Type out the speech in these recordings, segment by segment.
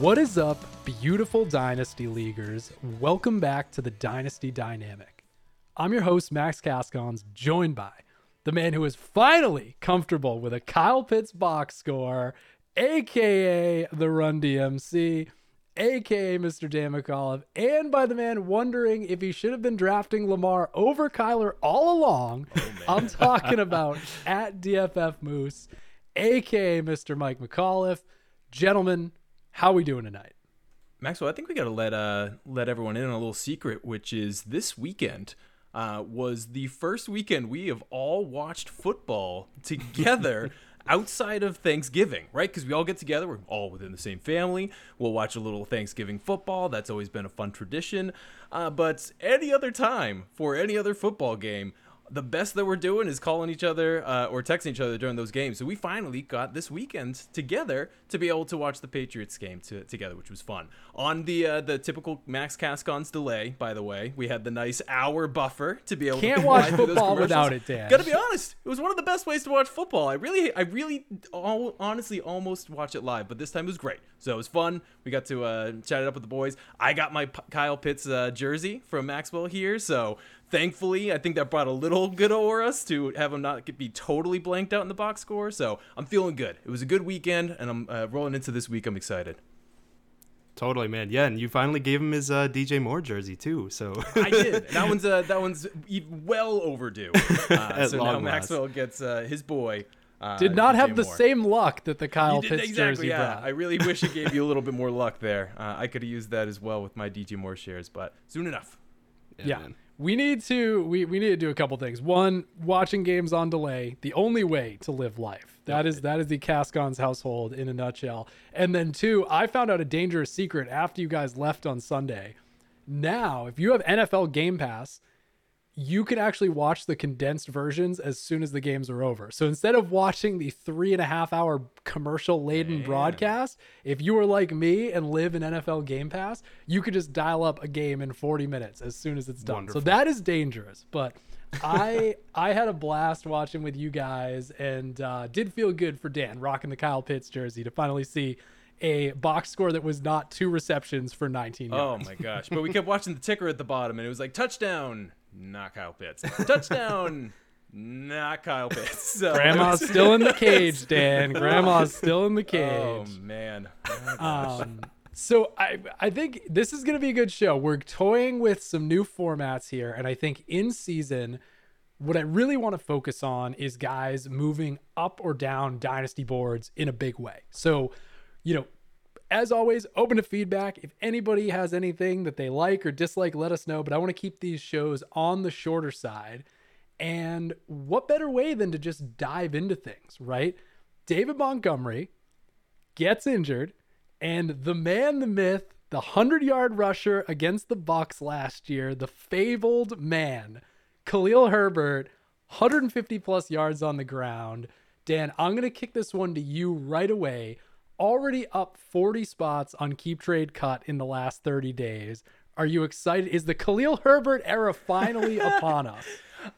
What is up, beautiful Dynasty Leaguers? Welcome back to the Dynasty Dynamic. I'm your host, Max Kaskons, joined by the man who is finally comfortable with a Kyle Pitts box score, aka the Run DMC, aka Mr. Dan McAuliffe, and by the man wondering if he should have been drafting Lamar over Kyler all along. Oh, I'm talking about at DFF Moose, aka Mr. Mike McAuliffe. Gentlemen, how we doing tonight? Maxwell, I think we got to let uh let everyone in on a little secret, which is this weekend uh, was the first weekend we have all watched football together outside of Thanksgiving, right? Because we all get together, we're all within the same family. We'll watch a little Thanksgiving football. That's always been a fun tradition. Uh, but any other time for any other football game, the best that we're doing is calling each other uh, or texting each other during those games. So we finally got this weekend together to be able to watch the Patriots game to, together, which was fun. On the uh, the typical Max Kaskon's delay, by the way, we had the nice hour buffer to be able Can't to watch football without it, Dan. Gotta be honest, it was one of the best ways to watch football. I really, I really, all, honestly, almost watch it live, but this time it was great. So it was fun. We got to uh, chat it up with the boys. I got my P- Kyle Pitts uh, jersey from Maxwell here, so thankfully, I think that brought a little good over us to have him not be totally blanked out in the box score. So I'm feeling good. It was a good weekend, and I'm uh, rolling into this week. I'm excited. Totally, man. Yeah, and you finally gave him his uh, DJ Moore jersey too. So I did. That one's uh, that one's well overdue. Uh, so now Maxwell gets uh, his boy. Uh, did not DJ have the Moore. same luck that the Kyle You did- Pitts exactly, jersey yeah. brought. I really wish it gave you a little bit more luck there. Uh, I could have used that as well with my DJ Moore shares, but soon enough. yeah. man. We need to we, we need to do a couple things. One, watching games on delay, the only way to live life. That is that is the Kaskons household in a nutshell. And then two, I found out a dangerous secret after you guys left on Sunday. Now, if you have NFL Game Pass, you can actually watch the condensed versions as soon as the games are over. So instead of watching the three and a half hour commercial laden broadcast, if you were like me and live in NFL Game Pass, you could just dial up a game in 40 minutes as soon as it's done. Wonderful. So that is dangerous. But I I had a blast watching with you guys and uh, did feel good for Dan rocking the Kyle Pitts jersey to finally see a box score that was not two receptions for 19 yards. Oh my gosh! But we kept watching the ticker at the bottom, and it was like touchdown, not Kyle Pitts. Touchdown, not Kyle Pitts. So Grandma's still in the cage, Dan. Grandma's still in the cage. Oh man. Um, so I I think this is gonna be a good show. We're toying with some new formats here, and I think in season, what I really want to focus on is guys moving up or down dynasty boards in a big way. So, you know, as always, open to feedback. If anybody has anything that they like or dislike, let us know. But I want to keep these shows on the shorter side. And what better way than to just dive into things, right? David Montgomery gets injured, and the man, the myth, the 100 yard rusher against the Bucs last year, the fabled man, Khalil Herbert, 150 plus yards on the ground. Dan, I'm going to kick this one to you right away. Already up 40 spots on Keep Trade Cut in the last 30 days. Are you excited? Is the Khalil Herbert era finally upon us?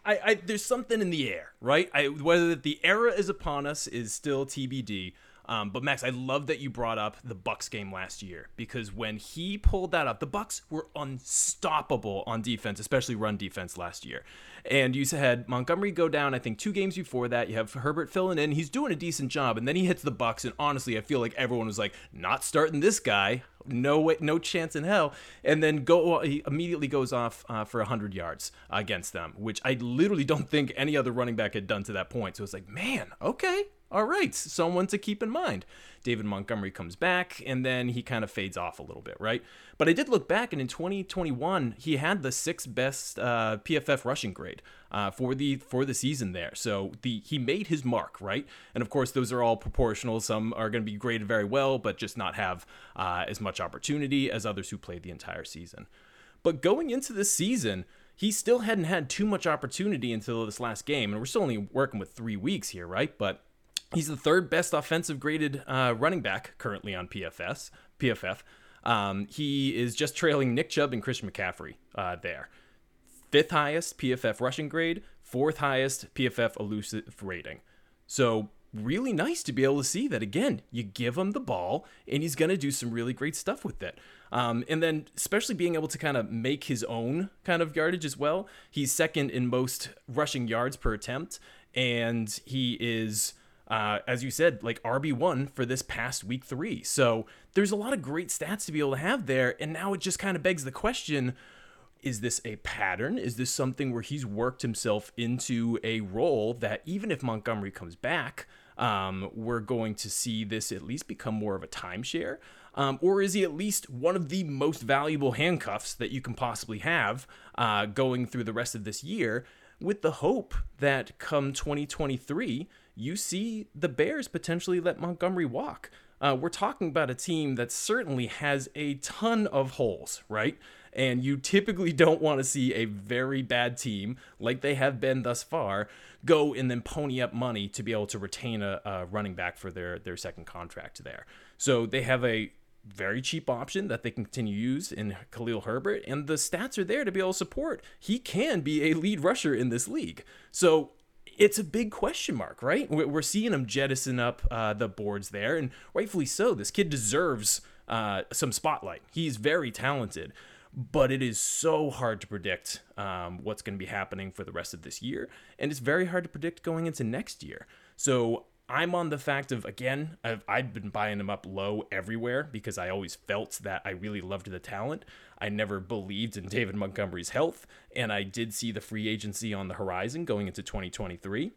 I, I there's something in the air, right? I, whether the era is upon us is still TBD. Um, but Max, I love that you brought up the Bucs game last year because when he pulled that up, the Bucs were unstoppable on defense, especially run defense last year. And you had Montgomery go down. I think two games before that, you have Herbert filling in. He's doing a decent job, and then he hits the Bucs. And honestly, I feel like everyone was like, "Not starting this guy." No way, no chance in hell. And then go, he immediately goes off uh, for hundred yards against them, which I literally don't think any other running back had done to that point. So it's like, man, okay, all right, someone to keep in mind. David Montgomery comes back, and then he kind of fades off a little bit, right? But I did look back, and in 2021, he had the sixth best uh, PFF rushing grade uh, for the for the season there. So the he made his mark, right? And of course, those are all proportional. Some are going to be graded very well, but just not have uh, as much opportunity as others who played the entire season. But going into this season, he still hadn't had too much opportunity until this last game, and we're still only working with three weeks here, right? But He's the third best offensive graded uh, running back currently on PFS. PFF. Um, he is just trailing Nick Chubb and Christian McCaffrey uh, there. Fifth highest PFF rushing grade, fourth highest PFF elusive rating. So really nice to be able to see that again. You give him the ball, and he's going to do some really great stuff with it. Um, and then, especially being able to kind of make his own kind of yardage as well. He's second in most rushing yards per attempt, and he is. Uh, as you said, like RB1 for this past week three. So there's a lot of great stats to be able to have there. And now it just kind of begs the question is this a pattern? Is this something where he's worked himself into a role that even if Montgomery comes back, um, we're going to see this at least become more of a timeshare? Um, or is he at least one of the most valuable handcuffs that you can possibly have uh, going through the rest of this year? With the hope that come 2023, you see the Bears potentially let Montgomery walk. Uh, we're talking about a team that certainly has a ton of holes, right? And you typically don't want to see a very bad team, like they have been thus far, go and then pony up money to be able to retain a, a running back for their, their second contract there. So they have a very cheap option that they can continue to use in Khalil Herbert, and the stats are there to be able to support. He can be a lead rusher in this league. So it's a big question mark, right? We're seeing him jettison up uh, the boards there, and rightfully so. This kid deserves uh, some spotlight. He's very talented, but it is so hard to predict um, what's going to be happening for the rest of this year, and it's very hard to predict going into next year. So I'm on the fact of again, I've I've been buying him up low everywhere because I always felt that I really loved the talent. I never believed in David Montgomery's health, and I did see the free agency on the horizon going into 2023.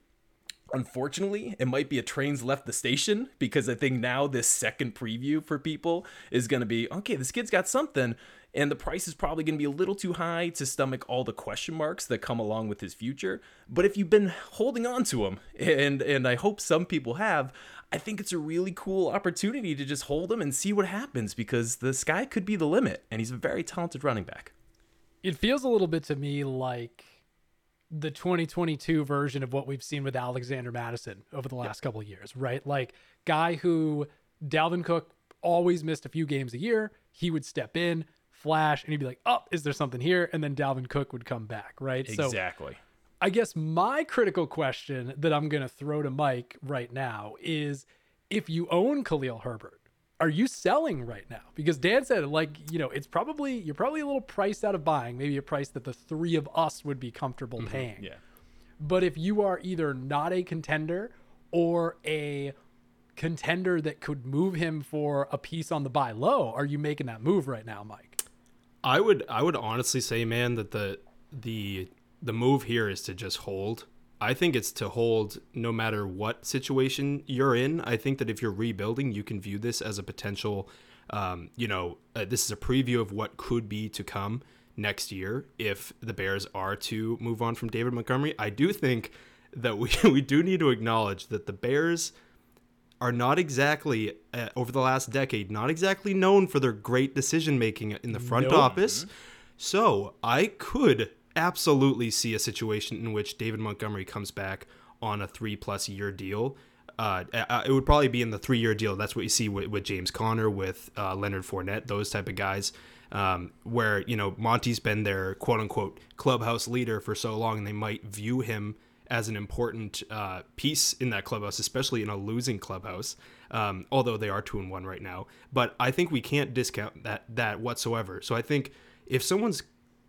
Unfortunately, it might be a train's left the station because I think now this second preview for people is going to be okay, this kid's got something, and the price is probably going to be a little too high to stomach all the question marks that come along with his future. But if you've been holding on to him, and and I hope some people have, I think it's a really cool opportunity to just hold him and see what happens because the sky could be the limit, and he's a very talented running back. It feels a little bit to me like the 2022 version of what we've seen with Alexander Mattison over the last yep. couple of years, right? Like guy who Dalvin Cook always missed a few games a year, he would step in, flash, and he'd be like, "Oh, is there something here?" And then Dalvin Cook would come back, right? Exactly. So I guess my critical question that I'm going to throw to Mike right now is if you own Khalil Herbert, are you selling right now? Because Dan said, like, you know, it's probably, you're probably a little priced out of buying, maybe a price that the three of us would be comfortable mm-hmm. paying. Yeah. But if you are either not a contender or a contender that could move him for a piece on the buy low, are you making that move right now, Mike? I would I would honestly say, man, that the the the move here is to just hold. I think it's to hold no matter what situation you're in. I think that if you're rebuilding, you can view this as a potential, um, you know, uh, this is a preview of what could be to come next year if the Bears are to move on from David Montgomery. I do think that we, we do need to acknowledge that the Bears are not exactly, uh, over the last decade, not exactly known for their great decision making in the front nope. office. So I could absolutely see a situation in which David Montgomery comes back on a three plus year deal. Uh, it would probably be in the three year deal. That's what you see with, with James Conner, with uh, Leonard Fournette, those type of guys. Um, where you know Monty's been their quote unquote clubhouse leader for so long, and they might view him as an important uh, piece in that clubhouse, especially in a losing clubhouse. Um, although they are two and one right now, but I think we can't discount that that whatsoever. So I think if someone's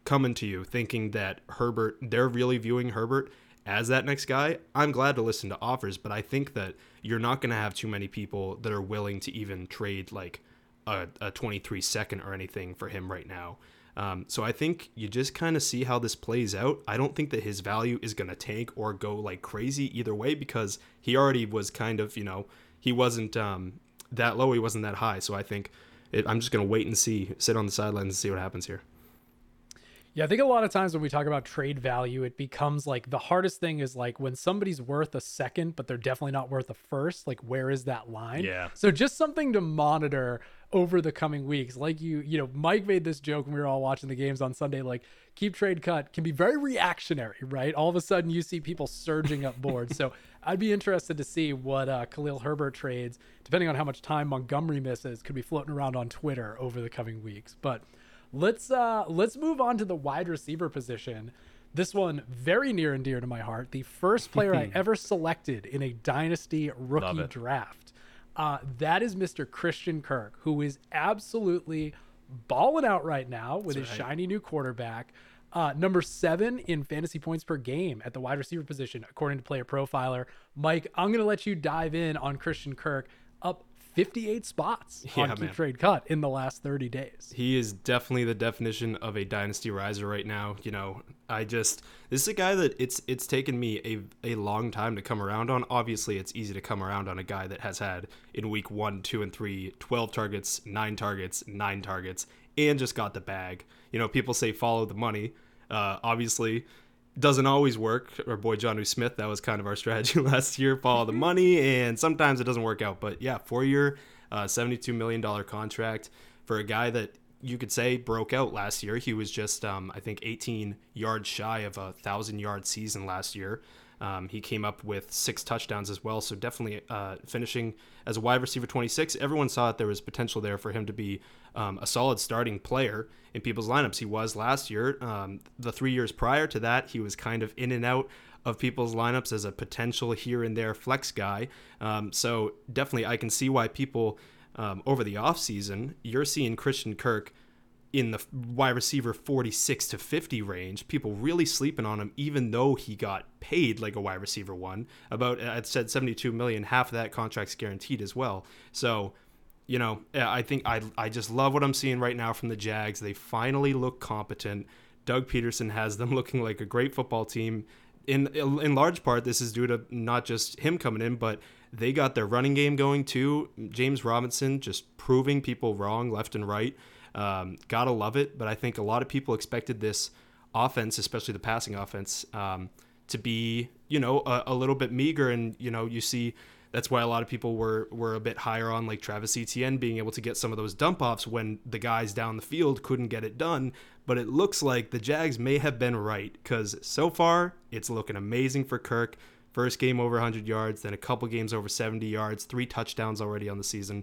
coming to you thinking that Herbert, they're really viewing Herbert as that next guy, I'm glad to listen to offers, but I think that you're not going to have too many people that are willing to even trade like a, a 23 second or anything for him right now. Um, so I think you just kind of see how this plays out. I don't think that his value is going to tank or go like crazy either way because he already was kind of, you know, he wasn't um, that low, he wasn't that high. So I think it, I'm just going to wait and see, sit on the sidelines and see what happens here. Yeah, I think a lot of times when we talk about trade value, it becomes like the hardest thing is like when somebody's worth a second, but they're definitely not worth a first. Like, where is that line? Yeah. So just something to monitor over the coming weeks. Like you, you know, Mike made this joke when we were all watching the games on Sunday. Like, keep trade cut can be very reactionary, right? All of a sudden, you see people surging up boards. so I'd be interested to see what uh, Khalil Herbert trades, depending on how much time Montgomery misses, could be floating around on Twitter over the coming weeks. But Let's uh let's move on to the wide receiver position This one very near and dear to my heart. The first player I ever selected in a dynasty rookie draft. Uh, that is Mr. Christian Kirk, who is absolutely balling out right now with his right. shiny new quarterback. Uh, number seven in fantasy points per game at the wide receiver position, according to Player Profiler. Mike, I'm going to let you dive in on Christian Kirk, up 58 spots Yeah, on Keep. Trade Cut in the last 30 days. He is definitely the definition of a dynasty riser right now. You know, I just this is a guy that it's it's taken me a a long time to come around on. Obviously, it's easy to come around on a guy that has had in week 1, 2 and 3 12 targets, 9 targets, 9 targets and just got the bag. You know, people say follow the money. Uh obviously doesn't always work. Our boy Jonnu Smith, that was kind of our strategy last year. Follow the money, and sometimes it doesn't work out. But yeah, four year, uh, $72 million contract for a guy that you could say broke out last year. He was just, um, I think, 18 yards shy of a thousand yard season last year. Um, he came up with six touchdowns as well, so definitely uh, finishing as a wide receiver 26. Everyone saw that there was potential there for him to be um, a solid starting player in people's lineups. He was last year. Um, the three years prior to that, he was kind of in and out of people's lineups as a potential here and there flex guy. Um, so definitely, I can see why people um, over the offseason, you're seeing Christian Kirk in the wide receiver 46 to 50 range, people really sleeping on him, even though he got paid like a wide receiver one. About I said 72 million, half of that contract's guaranteed as well. So, you know, I think I I just love what I'm seeing right now from the Jags. They finally look competent. Doug Pederson has them looking like a great football team. In in large part, this is due to not just him coming in, but they got their running game going too. James Robinson just proving people wrong left and right. Um, gotta love it, but I think a lot of people expected this offense, especially the passing offense, um, to be you know a, a little bit meager, and you know you see that's why a lot of people were were a bit higher on like Travis Etienne being able to get some of those dump offs when the guys down the field couldn't get it done. But it looks like the Jags may have been right because so far it's looking amazing for Kirk. First game over 100 yards, then a couple games over 70 yards, three touchdowns already on the season.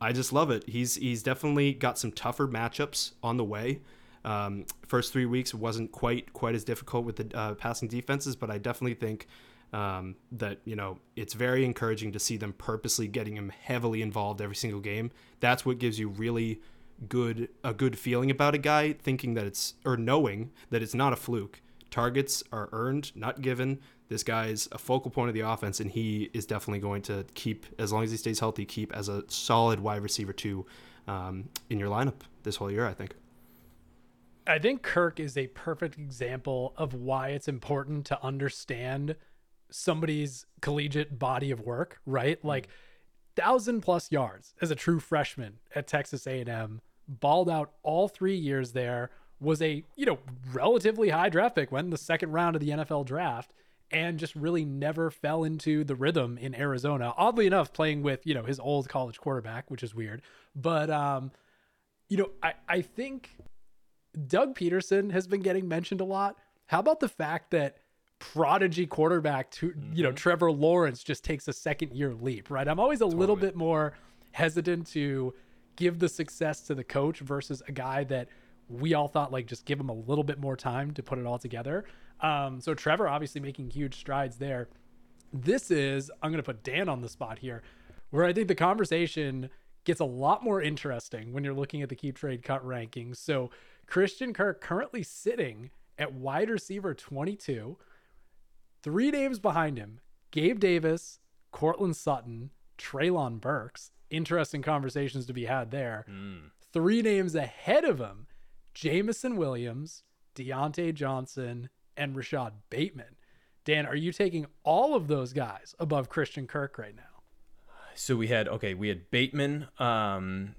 I just love it. He's he's definitely got some tougher matchups on the way. Um, first three weeks wasn't quite quite as difficult with the uh, passing defenses, but I definitely think um, that you know it's very encouraging to see them purposely getting him heavily involved every single game. That's what gives you really good a good feeling about a guy, thinking that it's or knowing that it's not a fluke. Targets are earned, not given. This guy is a focal point of the offense, and he is definitely going to keep, as long as he stays healthy, keep as a solid wide receiver two um, in your lineup this whole year. I think. I think Kirk is a perfect example of why it's important to understand somebody's collegiate body of work, right? Like thousand plus yards as a true freshman at Texas A&M, balled out all three years there, was a you know relatively high draft pick, went in the second round of the NFL draft, and just really never fell into the rhythm in Arizona. Oddly enough, playing with you know his old college quarterback, which is weird, but um, you know I I think Doug Pederson has been getting mentioned a lot. How about the fact that prodigy quarterback to you know Trevor Lawrence just takes a second year leap, right? I'm always a little bit more hesitant to give the success to the coach versus a guy that we all thought like just give him a little bit more time to put it all together. Um, so Trevor obviously making huge strides there. This is I'm gonna put Dan on the spot here, where I think the conversation gets a lot more interesting when you're looking at the keep trade cut rankings. So Christian Kirk currently sitting at wide receiver 22, three names behind him: Gabe Davis, Courtland Sutton, Treylon Burks. Interesting conversations to be had there. Three names ahead of him: Jameson Williams, Diontae Johnson, and Rashod Bateman. Dan, are you taking all of those guys above Christian Kirk right now? So we had okay, we had Bateman, um,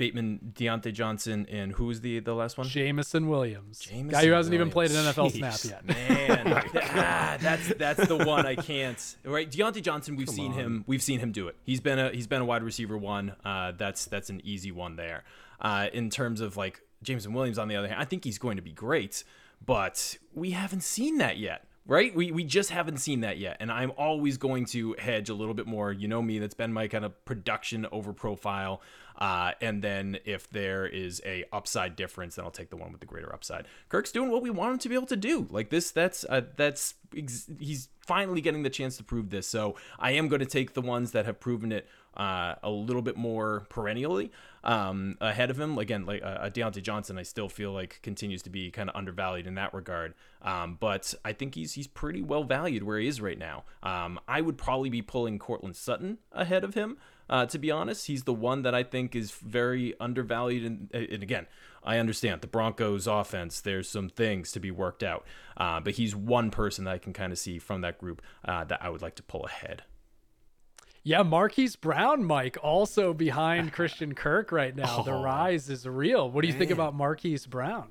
Bateman, Diontae Johnson, and who was the the last one? Jameson Williams, Jameson guy who hasn't even played an NFL Jeez. snap yet. Man, ah, that's that's the one I can't. Right, Diontae Johnson. We've seen him. We've seen him do it. He's been a he's been a wide receiver one. Uh, that's that's an easy one there. Uh, in terms of like Jameson Williams, on the other hand, I think he's going to be great, but we haven't seen that yet. right? We, we just haven't seen that yet. And I'm always going to hedge a little bit more. You know me, that's been my kind of production over profile. Uh, and then if there is a upside difference, then I'll take the one with the greater upside. Kirk's doing what we want him to be able to do. Like this, that's uh, that's he's finally getting the chance to prove this. So I am going to take the ones that have proven it uh, a little bit more perennially um, ahead of him. Again, like uh, Diontae Johnson, I still feel like continues to be kind of undervalued in that regard. Um, but I think he's he's pretty well valued where he is right now. Um, I would probably be pulling Courtland Sutton ahead of him. Uh, to be honest, he's the one that I think is very undervalued. And, and again, I understand the Broncos' offense. There's some things to be worked out, uh, but he's one person that I can kind of see from that group uh, that I would like to pull ahead. Yeah, Marquise Brown, Mike, also behind Christian Kirk right now. Oh, the rise is real. What do you man. think about Marquise Brown?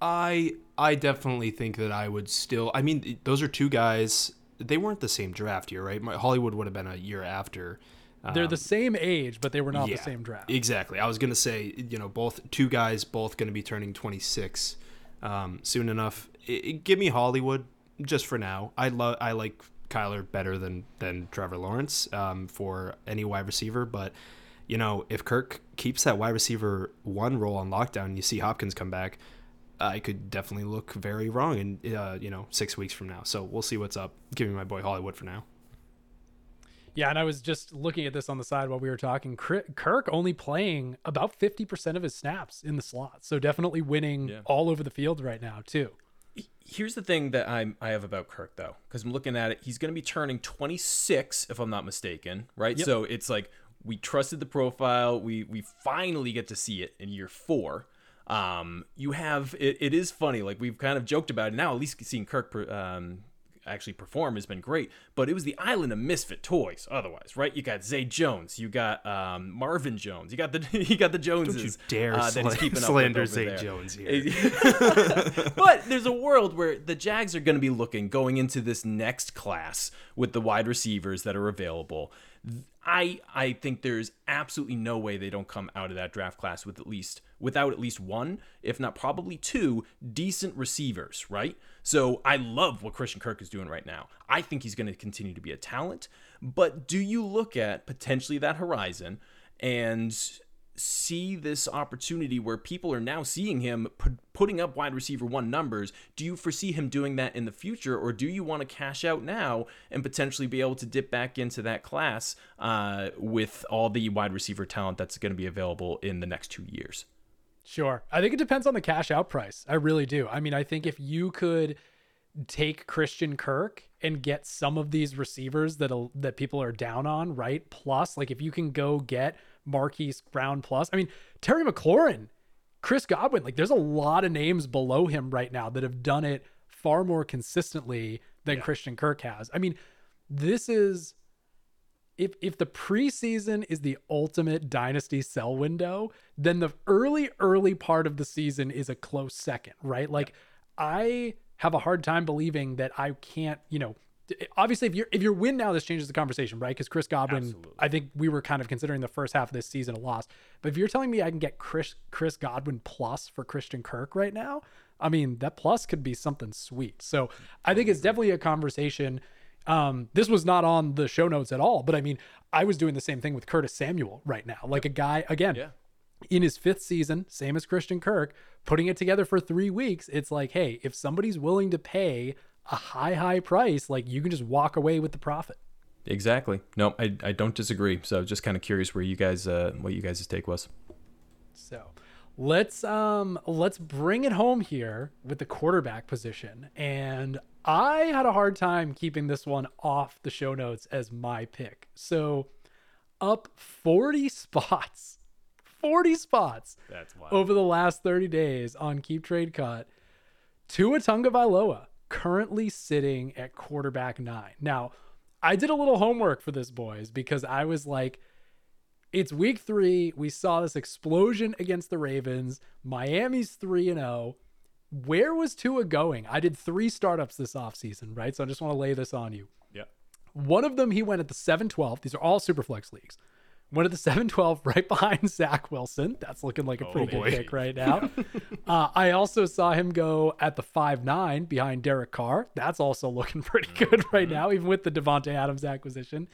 I I definitely think that I would still. I mean, those are two guys. They weren't the same draft year, right? Hollywood would have been a year after. They're um, the same age, but they were not yeah, the same draft. Exactly. I was going to say, you know, both two guys, both going to be turning 26 um, soon enough. It, it, give me Hollywood just for now. I love. I like Kyler better than than Trevor Lawrence um, for any wide receiver, but you know, if Kirk keeps that wide receiver one role on lockdown, and you see Hopkins come back. I could definitely look very wrong in uh, you know six weeks from now. So we'll see what's up. Give me my boy Hollywood for now. Yeah, and I was just looking at this on the side while we were talking. Kirk only playing about 50% of his snaps in the slot. So definitely winning yeah. all over the field right now, too. Here's the thing that I'm, I have about Kirk, though, because I'm looking at it. He's going to be turning 26, if I'm not mistaken, right? Yep. So it's like we trusted the profile. We, we finally get to see it in year four. Um, you have, it, it is funny. Like we've kind of joked about it now, at least seeing Kirk um, actually perform has been great. But it was the island of misfit toys. Otherwise, right? You got Zay Jones, you got um, Marvin Jones, you got the you got the Joneses. Don't you dare uh, keeping slander Zay there. Jones here. but there's a world where the Jags are going to be looking going into this next class with the wide receivers that are available. I I think there's absolutely no way they don't come out of that draft class with at least without at least one, if not probably two decent receivers, right? So I love what Christian Kirk is doing right now. I think he's going to continue to be a talent, but do you look at potentially that horizon and see this opportunity where people are now seeing him putting up wide receiver one numbers. Do you foresee him doing that in the future, or do you want to cash out now and potentially be able to dip back into that class uh, with all the wide receiver talent that's going to be available in the next two years? Sure. I think it depends on the cash out price. I really do. I mean, I think if you could take Christian Kirk and get some of these receivers that that people are down on, right? Plus, like if you can go get Marquise Brown plus. I mean, Terry McLaurin, Chris Godwin, like there's a lot of names below him right now that have done it far more consistently than yeah. Christian Kirk has. I mean, this is if if the preseason is the ultimate dynasty sell window, then the early early part of the season is a close second, right? Like yeah. I have a hard time believing that I can't, you know, obviously if you're if you're win now this changes the conversation right? Because chris godwin Absolutely. i think we were kind of considering the first half of this season a loss. But if you're telling me i can get chris chris godwin plus for christian kirk right now i mean that plus could be something sweet. So i think it's definitely a conversation. Um, this was not on the show notes at all but i mean i was doing the same thing with curtis samuel right now. Like a guy again yeah. in his fifth season same as christian kirk putting it together for three weeks it's like hey if somebody's willing to pay a high, high price, like you can just walk away with the profit. Exactly. No, I, I don't disagree. So just kind of curious where you guys uh, what you guys' take was. So let's um let's bring it home here with the quarterback position. And I had a hard time keeping this one off the show notes as my pick. So up 40 spots. 40 spots That's over the last 30 days on Keep Trade Cut. Tua Tagovailoa currently sitting at quarterback nine. Now, I did a little homework for this, boys, because I was like, it's week three. We saw this explosion against the Ravens. Miami's 3 and 0. Where was Tua going? I did three startups this offseason, right? So I just want to lay this on you. Yeah. One of them, he went at the 7 12. These are all super flex leagues. Went at the 712 right behind Zach Wilson. That's looking like a pretty boy. good pick right now. uh, I also saw him go at the 5 9 behind Derek Carr. That's also looking pretty good right now, even with the Davante Adams acquisition.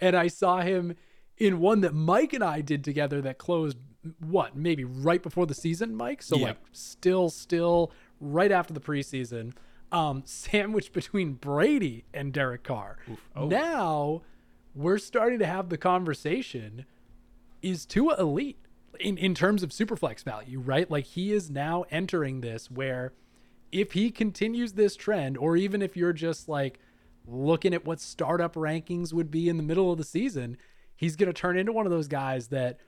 And I saw him in one that Mike and I did together that closed what maybe right before the season, Mike. So Yeah. like still, still right after the preseason. Um, sandwiched between Brady and Derek Carr. Now we're starting to have the conversation: Is Tua elite in in terms of superflex value? Right, like he is now entering this where if he continues this trend, or even if you're just like looking at what startup rankings would be in the middle of the season, he's going to turn into one of those guys that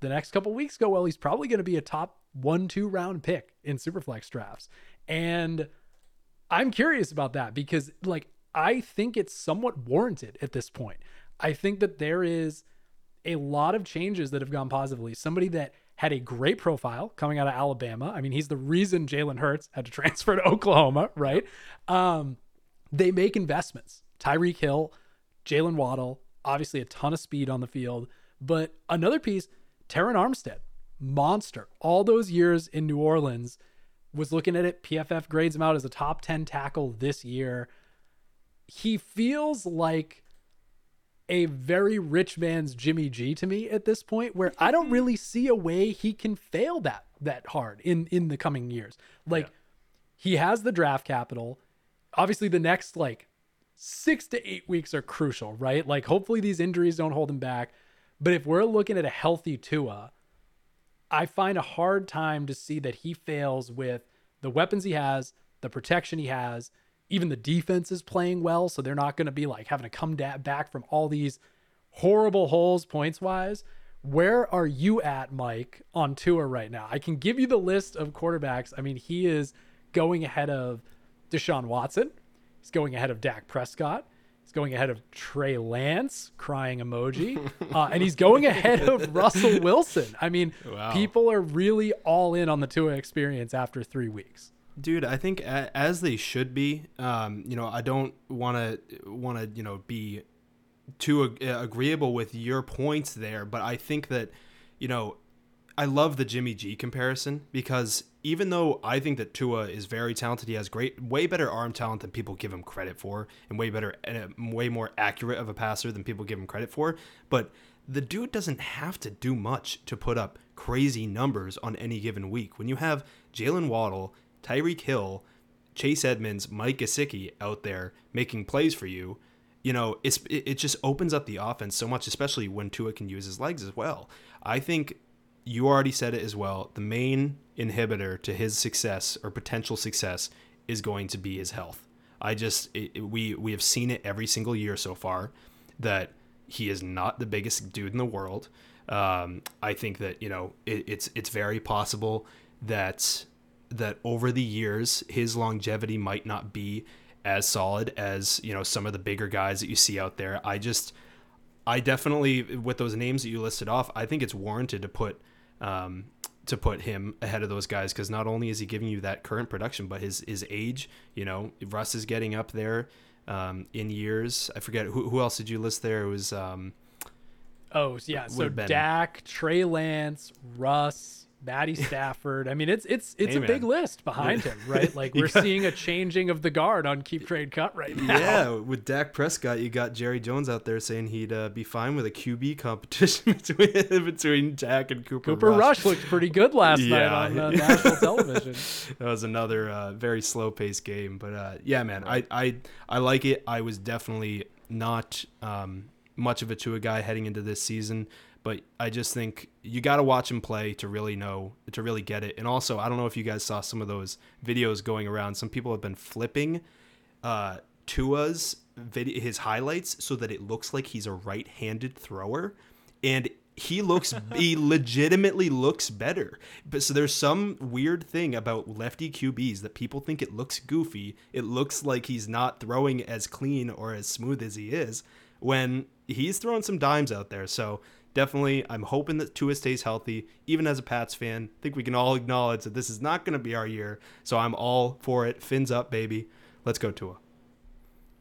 the next couple weeks go well. He's probably going to be a top one, two round pick in superflex drafts. And I'm curious about that because, like, I think it's somewhat warranted at this point. I think that there is a lot of changes that have gone positively. Somebody that had a great profile coming out of Alabama. I mean, he's the reason Jalen Hurts had to transfer to Oklahoma, right? Um, they make investments. Tyreek Hill, Jaylen Waddle, obviously a ton of speed on the field. But another piece, Terron Armstead, monster. All those years in New Orleans, was looking at it. PFF grades him out as a top 10 tackle this year. He feels like a very rich man's Jimmy G to me at this point, where I don't really see a way he can fail that that hard in in the coming years. Like he has the draft capital. Obviously, the next like six to eight weeks are crucial, right? Like hopefully these injuries don't hold him back. But if we're looking at a healthy Tua, I find a hard time to see that he fails with the weapons he has, the protection he has, even the defense is playing well, so they're not going to be like having to come da- back from all these horrible holes points wise. Where are you at, Mike, on Tua right now? I can give you the list of quarterbacks. I mean, he is going ahead of Deshaun Watson. He's going ahead of Dak Prescott. He's going ahead of Trey Lance, crying emoji. Uh, and he's going ahead of Russell Wilson. I mean, Wow. people are really all in on the Tua experience after three weeks. Dude, I think as they should be. Um, you know, I don't want to want to you know be too ag- agreeable with your points there, but I think that you know I love the Jimmy G comparison because even though I think that Tua is very talented, he has great, way better arm talent than people give him credit for, and way better and way more accurate of a passer than people give him credit for. But the dude doesn't have to do much to put up crazy numbers on any given week. When you have Jaylen Waddle, Tyreek Hill, Chase Edmonds, Mike Gesicki out there making plays for you, you know, it's it, it just opens up the offense so much, especially when Tua can use his legs as well. I think you already said it as well. The main inhibitor to his success or potential success is going to be his health. I just it, we we have seen it every single year so far that he is not the biggest dude in the world. Um, I think that you know it, it's it's very possible that that over the years his longevity might not be as solid as you know some of the bigger guys that you see out there. I just I definitely with those names that you listed off, I think it's warranted to put um, to put him ahead of those guys because not only is he giving you that current production, but his his age. You know, Russ is getting up there um, in years. I forget who who else did you list there? It was um, Oh, yeah. So Dak, Trey Lance, Russ, Matty Stafford. I mean, it's it's it's Hey, a big list behind him, right? Like we're seeing a changing of the guard on keep trade cut right now. yeah. With Dak Prescott, you got Jerry Jones out there saying he'd uh, be fine with a QB competition between between Dak and Cooper. Cooper Rush. looked pretty good last night on uh, national television. that was another uh, very slow paced game. But uh, yeah, man, I, I I like it. I was definitely not um, much of a Tua guy heading into this season, but I just think you got to watch him play to really know to really get it. And also, I don't know if you guys saw some of those videos going around. Some people have been flipping uh, Tua's video, his highlights, so that it looks like he's a right-handed thrower, and he looks he legitimately looks better. But so there's some weird thing about lefty QBs that people think it looks goofy. It looks like he's not throwing as clean or as smooth as he is when he's throwing some dimes out there. So definitely, I'm hoping that Tua stays healthy. Even as a Pats fan, I think we can all acknowledge that this is not going to be our year. So I'm all for it. Fins up, baby. Let's go Tua.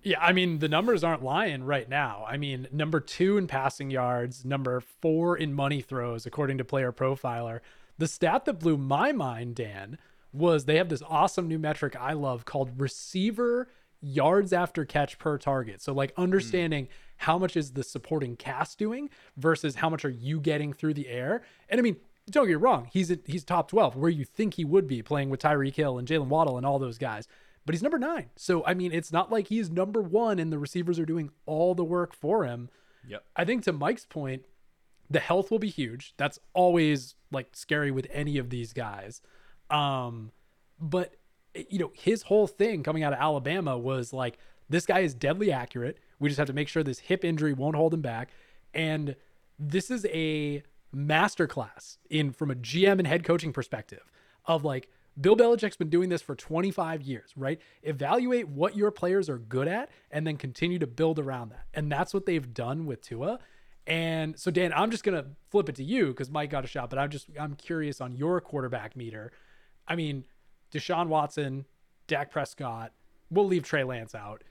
Yeah, I mean the numbers aren't lying right now. I mean number two in passing yards, number four in money throws, according to Player Profiler. The stat that blew my mind, Dan, was they have this awesome new metric I love called receiver yards after catch per target. So like hmm. understanding how much is the supporting cast doing versus how much are you getting through the air. And I mean, don't get me wrong, he's he's top 12 where you think he would be playing with Tyreek Hill and Jaylen Waddle and all those guys. But he's number nine. So I mean, it's not like he's number one and the receivers are doing all the work for him. Yep. I think to Mike's point, the health will be huge. That's always like scary with any of these guys. Um, but you know, his whole thing coming out of Alabama was like, this guy is deadly accurate. We just have to make sure this hip injury won't hold him back. And this is a masterclass in from a GM and head coaching perspective of like Bill Belichick's been doing this for 25 years, right? Evaluate what your players are good at and then continue to build around that. And that's what they've done with Tua. And so Dan, I'm just going to flip it to you because Mike got a shot, but I'm just I'm curious on your quarterback meter. I mean, Deshaun Watson, Dak Prescott, we'll leave Trey Lance out.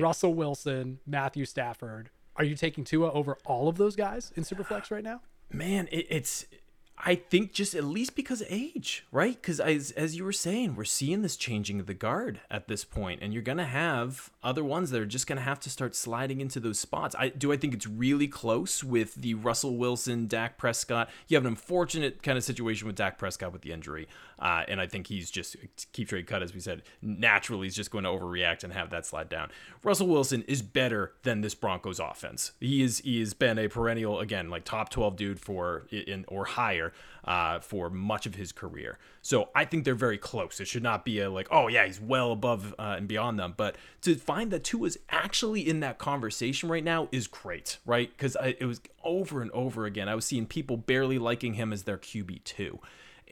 Russell Wilson, Matthew Stafford. Are you taking Tua over all of those guys in Superflex right now? Man, it, it's. I think just at least because of age, right? Because as as you were saying, we're seeing this changing of the guard at this point, and you're gonna have other ones that are just gonna have to start sliding into those spots. I do. I think it's really close with the Russell Wilson, Dak Prescott. You have an unfortunate kind of situation with Dak Prescott with the injury, uh, and I think he's just keep trade cut as we said. Naturally, he's just going to overreact and have that slide down. Russell Wilson is better than this Broncos offense. He is he has been a perennial again like top twelve dude for in or higher uh, for much of his career. So I think they're very close. It should not be a like, oh yeah, he's well above uh, and beyond them. But to find that Tua is actually in that conversation right now is great, right? Because it was over and over again. I was seeing people barely liking him as their QB two.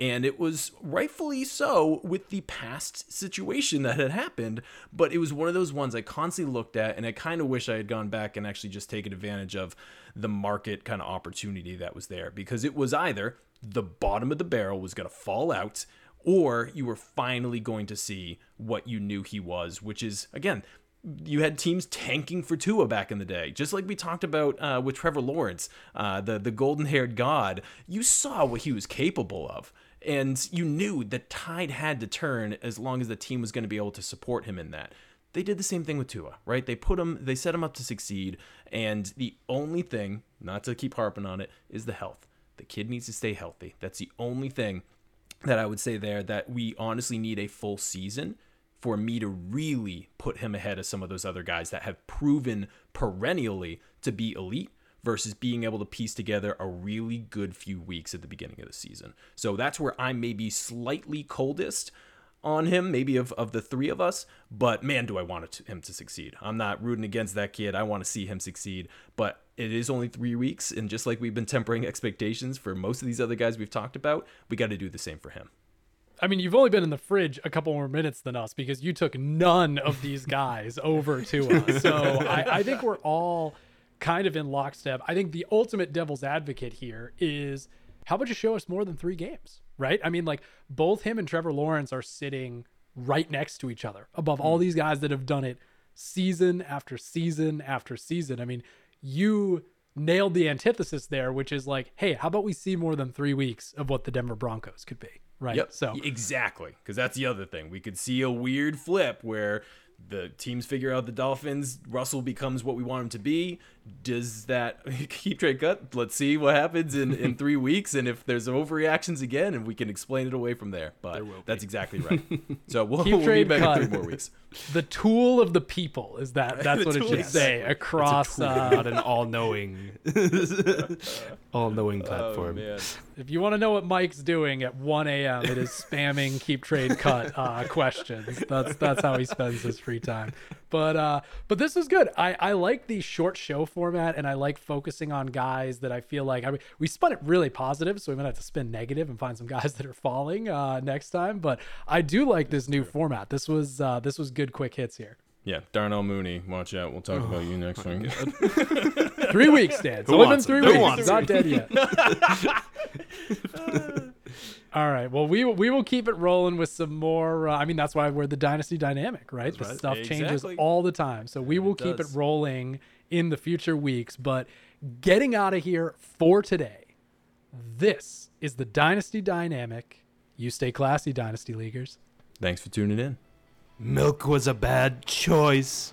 And it was rightfully so with the past situation that had happened, but it was one of those ones I constantly looked at, and I kind of wish I had gone back and actually just taken advantage of the market kind of opportunity that was there. Because it was either the bottom of the barrel was going to fall out or you were finally going to see what you knew he was, which is, again, you had teams tanking for Tua back in the day, just like we talked about uh, with Trevor Lawrence, uh, the the golden haired god. You saw what he was capable of, and you knew the tide had to turn as long as the team was going to be able to support him in that. They did the same thing with Tua, right? They put him, they set him up to succeed, and the only thing, not to keep harping on it, is the health. The kid needs to stay healthy. That's the only thing that I would say there that we honestly need a full season for me to really put him ahead of some of those other guys that have proven perennially to be elite versus being able to piece together a really good few weeks at the beginning of the season. So that's where I'm maybe slightly coldest on him, maybe of, of the three of us, but man, do I want him to succeed. I'm not rooting against that kid. I want to see him succeed, but it is only three weeks. And just like we've been tempering expectations for most of these other guys we've talked about, we got to do the same for him. I mean, you've only been in the fridge a couple more minutes than us because you took none of these guys over to us. So I, I, think we're all kind of in lockstep. I think the ultimate devil's advocate here is how about you show us more than three games, right? I mean, like both him and Trevor Lawrence are sitting right next to each other above all hmm. these guys that have done it season after season after season. I mean, you nailed the antithesis there, which is like, hey, how about we see more than three weeks of what the Denver Broncos could be? Right. Yep. So exactly, because that's the other thing. We could see a weird flip where the teams figure out the Dolphins. Russell becomes what we want him to be. Does that keep trade cut? Let's see what happens in, in three weeks, and if there's overreactions again, and we can explain it away from there. But there that's exactly right. So we'll, keep we'll trade be back cut. in three more weeks. The tool of the people is that that's The what it should yes. say across. Uh, not an all-knowing, all-knowing Oh, platform. man. if you want to know what Mike's doing at 1 a.m., it is spamming keep trade cut uh, questions. That's that's how he spends his free time. But uh, but this is good. I I like the short show format, and I like focusing on guys that I feel like. I mean, we spun it really positive, so we might have to spin negative and find some guys that are falling uh, next time. But I do like this new format. This was uh, this was good quick hits here. Yeah, Darnell Mooney, watch out. We'll talk about you next week. Three weeks, Dan. It's Who only been wants three him? Who weeks. wants He's not dead yet. All right. Well, we will, we will keep it rolling with some more. Uh, I mean, that's why we're the dynasty dynamic, right? the right. stuff changes all the time, so we will keep does. it rolling in the future weeks. But getting out of here for today, this is the dynasty dynamic. You stay classy, dynasty leaguers. Thanks for tuning in. Milk was a bad choice.